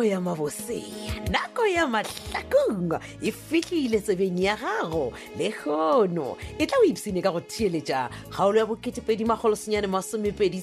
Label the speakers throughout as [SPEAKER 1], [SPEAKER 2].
[SPEAKER 1] nako ya mabose nako ya mahlakong e fihlile tsebeng ya gago le kgono e tla o ipsene ka go theeletša kgaolo ya boketepedi magolosenyane masomepedi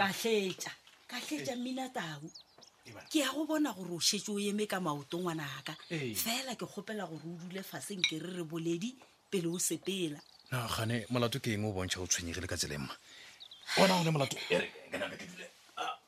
[SPEAKER 2] ka tletša ka tletša mmina tau ke ya go bona gore o šetse o eme ka maoto ngwanaka fela ke kgopela gore o dule faseng ke re re boledi pele o sepela
[SPEAKER 3] na gane molato ke eng o bontšha o tshwenyegile ka tseleng ma ona one molato ere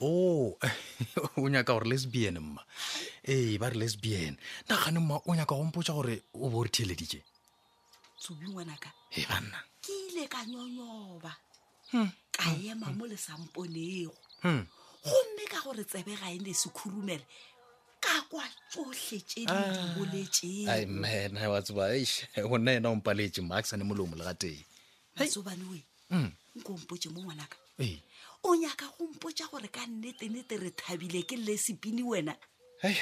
[SPEAKER 3] o o nyaka gore lesbian mma ee ba re lesbian nna gane mma o nyaka gompotsa gore o bo re theeleditše
[SPEAKER 2] tsobi ngwanaka
[SPEAKER 3] e banna
[SPEAKER 2] ke ile ka nyonyoba hmm. ka ema mo le samponego
[SPEAKER 3] hmm.
[SPEAKER 2] gomme ka gore tsebe ga e ne se khurumele ka kwa tsohle tše di ah.
[SPEAKER 3] diboletšeaimena wa tseba go nna ena ompaletse mma a ke sane molomo le gatee
[SPEAKER 2] masobane oe
[SPEAKER 3] mm.
[SPEAKER 2] nkompotse mo ngwanaka
[SPEAKER 3] ee.
[SPEAKER 2] o nyaka go mpotsa gore ka nnete-nete re thabile ke lesepini wena
[SPEAKER 3] ei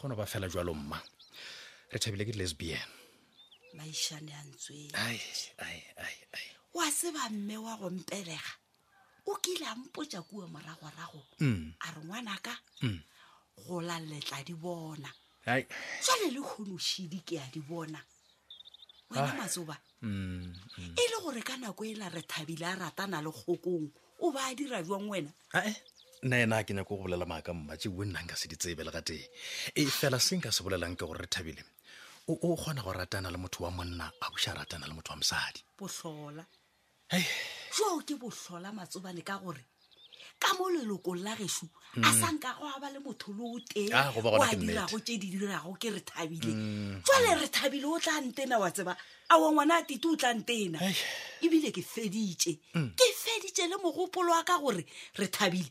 [SPEAKER 3] go no ba fela jalo mma re thabile ke lesbian
[SPEAKER 2] maišane a
[SPEAKER 3] ntswee
[SPEAKER 2] wa seba mme wa go mpelega o kile a mpotsa kua moragorago
[SPEAKER 3] mm.
[SPEAKER 2] a re ngwanaka
[SPEAKER 3] mm.
[SPEAKER 2] go laletla di bona jale le kgonošidi ke a di bona wena ah. matsoba
[SPEAKER 3] mm,
[SPEAKER 2] e le gore ka nako e la re thabile a ratana le kgokong o ba a dira jwang wena
[SPEAKER 3] nna ena ke nyako go bolela maaka mmatse o nnang ka se di tsebe le ga tee e fela se nka se bolelang ke gore re thabile o kgona go ratana le motho wa monna a buša ratana le motho wa mosadi
[SPEAKER 2] bohlola joo ke bohlola matsobane ka gore ka mo lelokong la gešu a mm. sa nka go aba le motho le o teng
[SPEAKER 3] ah,
[SPEAKER 2] wa dirago tse di dirago ke re thabile mm. jale re thabile o tla ntena wa tseba a wa ngwana a tite o tla ntena ebile ke feditše mm. ke feditše le mogopolo wa ka gore re thabile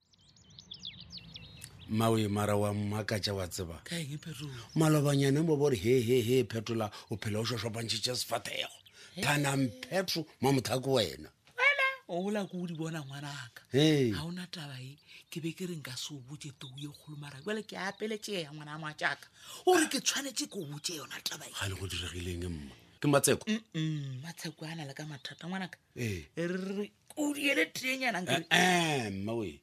[SPEAKER 4] mmawe mara wa mmakatša wa tseba malobanyane mo bore he he he phetola o phela o šošopantšhitše sefathego thanang phetho mo mothako wena
[SPEAKER 2] o ola ko o di bona ngwanaka ga o na taba e ke be ke re nka se o botse tou ye kgolo mara jale ke apeletše ya ngwana a ngwa jaaka o re ke tshwanetse ke o botse yona taba e
[SPEAKER 4] ga le go diregileng mma ke matseko
[SPEAKER 2] matsheko a na le ka mathata ngwanaka e re o diele teenyana nkere
[SPEAKER 4] Eh, eh, mmawe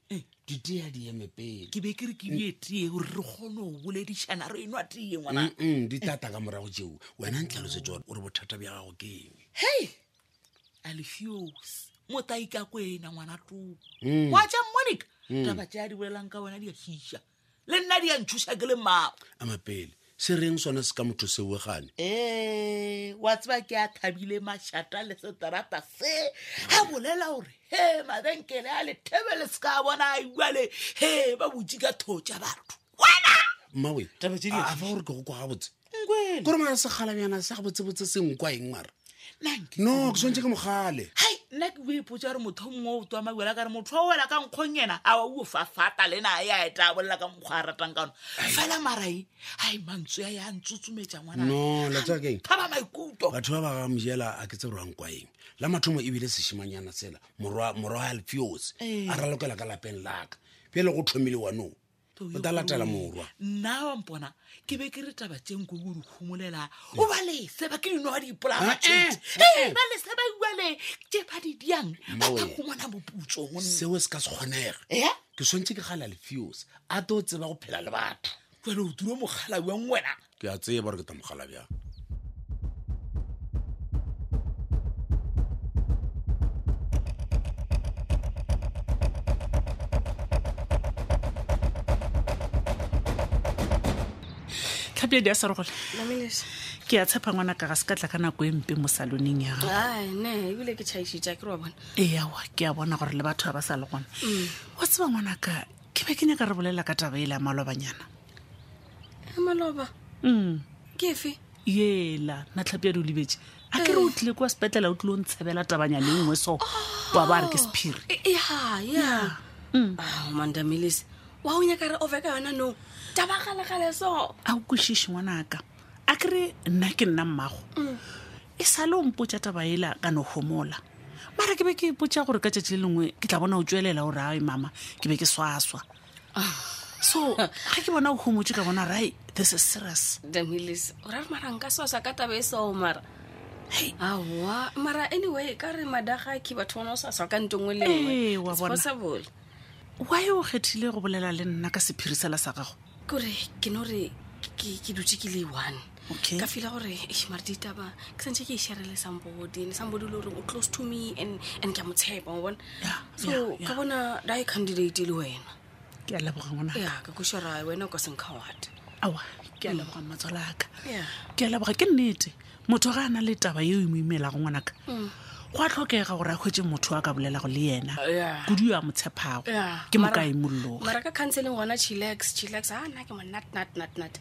[SPEAKER 4] ditea di eme pele
[SPEAKER 2] ke be ke re ke die tee gore re kgone go boledišana re enwa tee ngwana
[SPEAKER 4] Mm-mm, di tata ka morago tšeo wena ntlhalosetse gore o re bothata bja gago ke eng
[SPEAKER 2] hei alfios motaika ko ena ngwana too
[SPEAKER 4] Mm.
[SPEAKER 2] wa tša monica taba tša di bolelang ka wena di a šiša le nna di a ntšhuša ke le mmago
[SPEAKER 4] a mapele se reng sona se ka motho sewe gane
[SPEAKER 2] ee Eh, wa tseba ke a thabile mašata le seterata se a bolela gore he mabenkele a lethebe le se ka bona a iwale he ba botse ka thotša batho wena
[SPEAKER 4] mmawe
[SPEAKER 2] Taba tše di
[SPEAKER 4] a a fa gore ke go kwa gabotse
[SPEAKER 5] Nkwele.
[SPEAKER 4] kore mara segalabjana sa gabotsebotse se nkwa eng mara
[SPEAKER 5] Nna nke-
[SPEAKER 4] no ke swantse ke mogale
[SPEAKER 5] hai nna ke o ipotsa gore motho mongwe o tswa mawela ka re motho wa wela ka nkgong yena a wa uo fafata le na ya eta a bolela ka mokgwa a ratang ka one fela marai hai mantswe a ya ntsotsometsa ngwana
[SPEAKER 4] no letsa keng
[SPEAKER 5] thaba maikutlo
[SPEAKER 4] batho ba ba ga mojela a ke tse rwang kwa eng la mathomo ebile sešimanyana sela morwa morwa alfios
[SPEAKER 5] Eh.
[SPEAKER 4] a ralokela ka lapeng laka pele go thomile wanong o tla latela morwa
[SPEAKER 5] nna wa mpona ke be ke re taba tše nko o di humolela o ba lese ba ke dino
[SPEAKER 4] wa
[SPEAKER 5] dipolaa ba lese ba uale tše ba di diang ba tla humana boputso
[SPEAKER 4] seo se ka se kgonega ke swantse ke gala lefios a tlo tseba go phela le batho
[SPEAKER 5] jale o duro mogala uang wena
[SPEAKER 4] ke a tseba gore ke tamogala bjang
[SPEAKER 6] tlhapiadi ya serogole ke ya tshepa ngwana ka ga se ka tla ka nako e mpe mo saloneng ya
[SPEAKER 7] gaone ebile ke tšhaišitša ke re wa bona
[SPEAKER 6] eawa ke a bona gore le batho ba ba sa le gona mm. wa tseba ngwanaka ke be ke nyaka re bolela ka taba e le ya malobanyana
[SPEAKER 7] e maloba
[SPEAKER 6] mm.
[SPEAKER 7] ke efe
[SPEAKER 6] yela na tlhapi ya di o lebetse a ke re o tlile kwa sepetlela o tlile o ntshebela tabanya le nngwe so wa ba re ke sephiri
[SPEAKER 7] E- e- ya ya Mm. Ah, mandamelise wa o nyaka re ove ka yona no taba galegale so
[SPEAKER 6] a o kwešiše ngwanaka a ke re nna ke nna mmago e sa le o mpotsa taba ela ka no homola mara ke be ke ipotsa gore ka tšatši le lengwe ke tla bona o tswelela o rae mama ke be ke swaswa so ga ke bona o homotse ka bona ri this is serious
[SPEAKER 7] damilis o ra re mara nka swasa ka taba e soo mara aowa mara anyway ka re madaga ke batho bona o sa sa ka nto nngwe le Ee,
[SPEAKER 6] wa bona.
[SPEAKER 7] nngwepossible
[SPEAKER 6] wa e o kgethile go bolela le nna ka sephirisela sa gago
[SPEAKER 7] kore ke no re ke ke dutse ke le one
[SPEAKER 6] okay.
[SPEAKER 7] ka fila gore mare ditaba ke santse ke ishere le sambodi and sambodi le gore o close to me and and ke a motshepa o bona so ka bona da e candidate le wena
[SPEAKER 6] ke a leboga ngwana
[SPEAKER 7] ya ka kushara wena o ka seng coward
[SPEAKER 6] awa ke a mm. leboga mmatswala aka ke a leboga ke nnete motho ga a na le taba yeo e mo imelago ngwanaka mm. go a tlhokega gore a kgwetse motho a ka bolelago le yena kudu yo a mo
[SPEAKER 7] tshephago
[SPEAKER 6] ke
[SPEAKER 7] mo
[SPEAKER 6] kae molloga
[SPEAKER 7] mara ka counseling gona chilax chilax a ah, na ke mo nat nat nat nat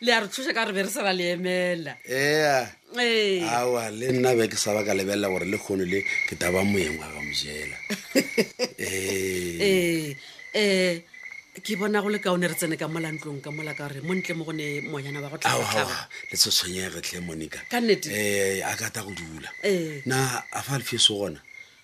[SPEAKER 6] le a
[SPEAKER 1] re thuša ka re be re sa ba le emela
[SPEAKER 4] ea
[SPEAKER 1] ee
[SPEAKER 4] awa le nna be ke sa ba ka lebelela gore le kgono le ke taba moeng wa ga mojela ee
[SPEAKER 1] ee ee ke bona go le kaone re tsene ka mola ntlong ka mola ka gore mo ntle mo go ne moyana wa go
[SPEAKER 4] tlhaga
[SPEAKER 1] aowa
[SPEAKER 4] le se tshwenyege tle monica
[SPEAKER 1] Ka nnete?
[SPEAKER 4] ee a ka ta go dula
[SPEAKER 1] Ee.
[SPEAKER 4] na a fa lefeso gona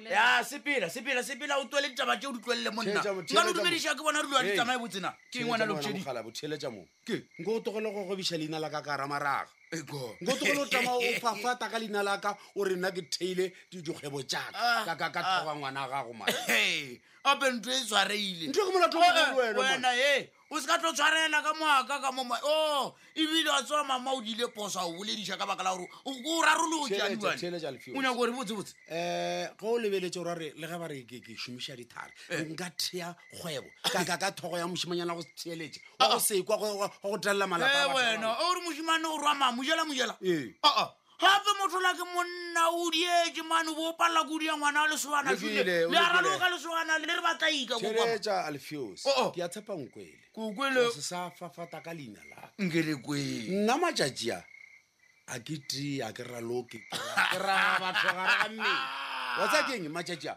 [SPEAKER 4] ya
[SPEAKER 5] sepela sepela sepela o twele ditaba tse o di tlwelele monna
[SPEAKER 4] Theetša mo,
[SPEAKER 5] nka no
[SPEAKER 4] theetša mo.
[SPEAKER 5] dumediša ke bona re dula di Hey. tsamaye botsena ke ngwana lotšedi
[SPEAKER 4] botheletša mo
[SPEAKER 5] Ke?
[SPEAKER 4] nko o tlogele go gobiša leina la ka ka ramaraga nko o tlogele o tama o fafata ka leina la ka o re nna ke theile di- dikgwebo tšaka Ah, ka ka ka ah. thoga ngwana gago ma
[SPEAKER 5] ape ntho e tshwareile
[SPEAKER 4] Ntho ke molato o mogolo wena, man.
[SPEAKER 5] wena e o se ka tlo tshwarela ka moaka ka mo o oh, ebile a tsoa mama o dile poso a o bolediša ka baka la gore o rarolotšaanibane o nyako gore botsebotse
[SPEAKER 4] um eh, ge o lebeletse o rare le ge ba re ke šomiša dithare eh. nka thea kgwebo kaka ka thogo ya mošimanyana go theeletša wa go ah, ah. sekwa go go telela malaa eh,
[SPEAKER 5] wena o re mošimane o rwamang mojela mojela aa gape mothola ke monna o dietse mane bo palela kodi ya ngwana wa lesogana
[SPEAKER 4] Lokile,
[SPEAKER 5] le
[SPEAKER 4] lokile.
[SPEAKER 5] aralogo ka lesogana le re batlaika
[SPEAKER 4] theletša alfeos
[SPEAKER 5] Oh, oh.
[SPEAKER 4] ke a tshepa nkwele
[SPEAKER 5] kokwele
[SPEAKER 4] se sa fafata ka leina la
[SPEAKER 5] nkele kwee
[SPEAKER 4] nna matšatši a a ke tee a ke raloke ke raga batho gare ga mmele wa tsa keng matšatši a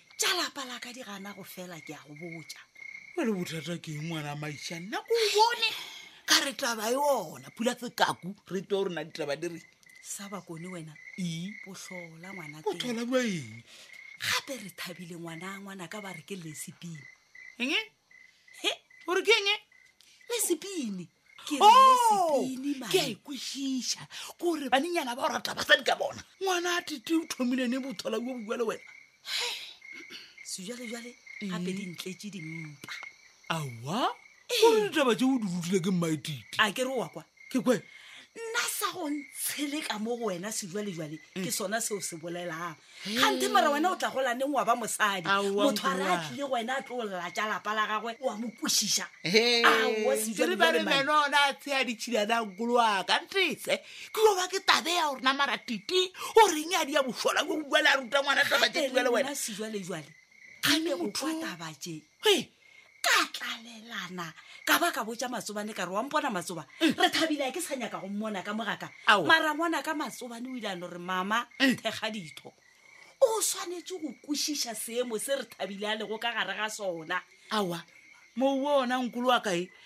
[SPEAKER 2] tša lapa la ka di gana go fela ke a go botša
[SPEAKER 5] ba le bothata ke eng ngwana maiša nna ko o bone ka re taba e ona phula tsekaku re tlo rona ditaba di re
[SPEAKER 2] sa ba kone wena
[SPEAKER 5] ee
[SPEAKER 2] bohlola ngwana
[SPEAKER 5] o thola bua eng
[SPEAKER 2] gape re thabile ngwana ngwana ka ba re ke lesepine
[SPEAKER 5] eng gore ke
[SPEAKER 2] enge le sepini
[SPEAKER 5] oh! ke a ikwešiša kore banenyana ba o ratla basadi ka bona ngwana a tete o thomile ne bothola o bua le wena
[SPEAKER 2] sejalejale gape di ntletse dimpa
[SPEAKER 5] awa gore ditaba tse o di rutile ke mmaetite
[SPEAKER 2] a ke re oa kwa
[SPEAKER 5] ke kwe
[SPEAKER 2] nna sa go ntshele ka mo go wena sejwalejwale ke mm. sona seo se bolelago gante mara wena o tla golaneng wa ba mosadi motho a re a tlile go wena a tlo lela tša lapa la gagwe wa mo kwešiša
[SPEAKER 5] sere ba re mena ona a tsheya ditšhidanangoloa ka ntese ke yo ba ke tabe ya gorena mara titi o reng ya di ya bošola o bua le a ruta ngwana taba tse dibele wena
[SPEAKER 2] sejwalejwale gane
[SPEAKER 5] motho
[SPEAKER 2] wa taba tse
[SPEAKER 5] he
[SPEAKER 2] ka tlalelana ka ba ka botša matsobane ka re wa mpona matsoba mm. re thabile ke sa nyaka go mmona ka mogaka marangwana ka matsobane o ile a no re mama mm. thekga ditho o swanetse go kwešiša seemo se re thabile a lego ka gare ga sona
[SPEAKER 5] awa moo ona nkolo wa kae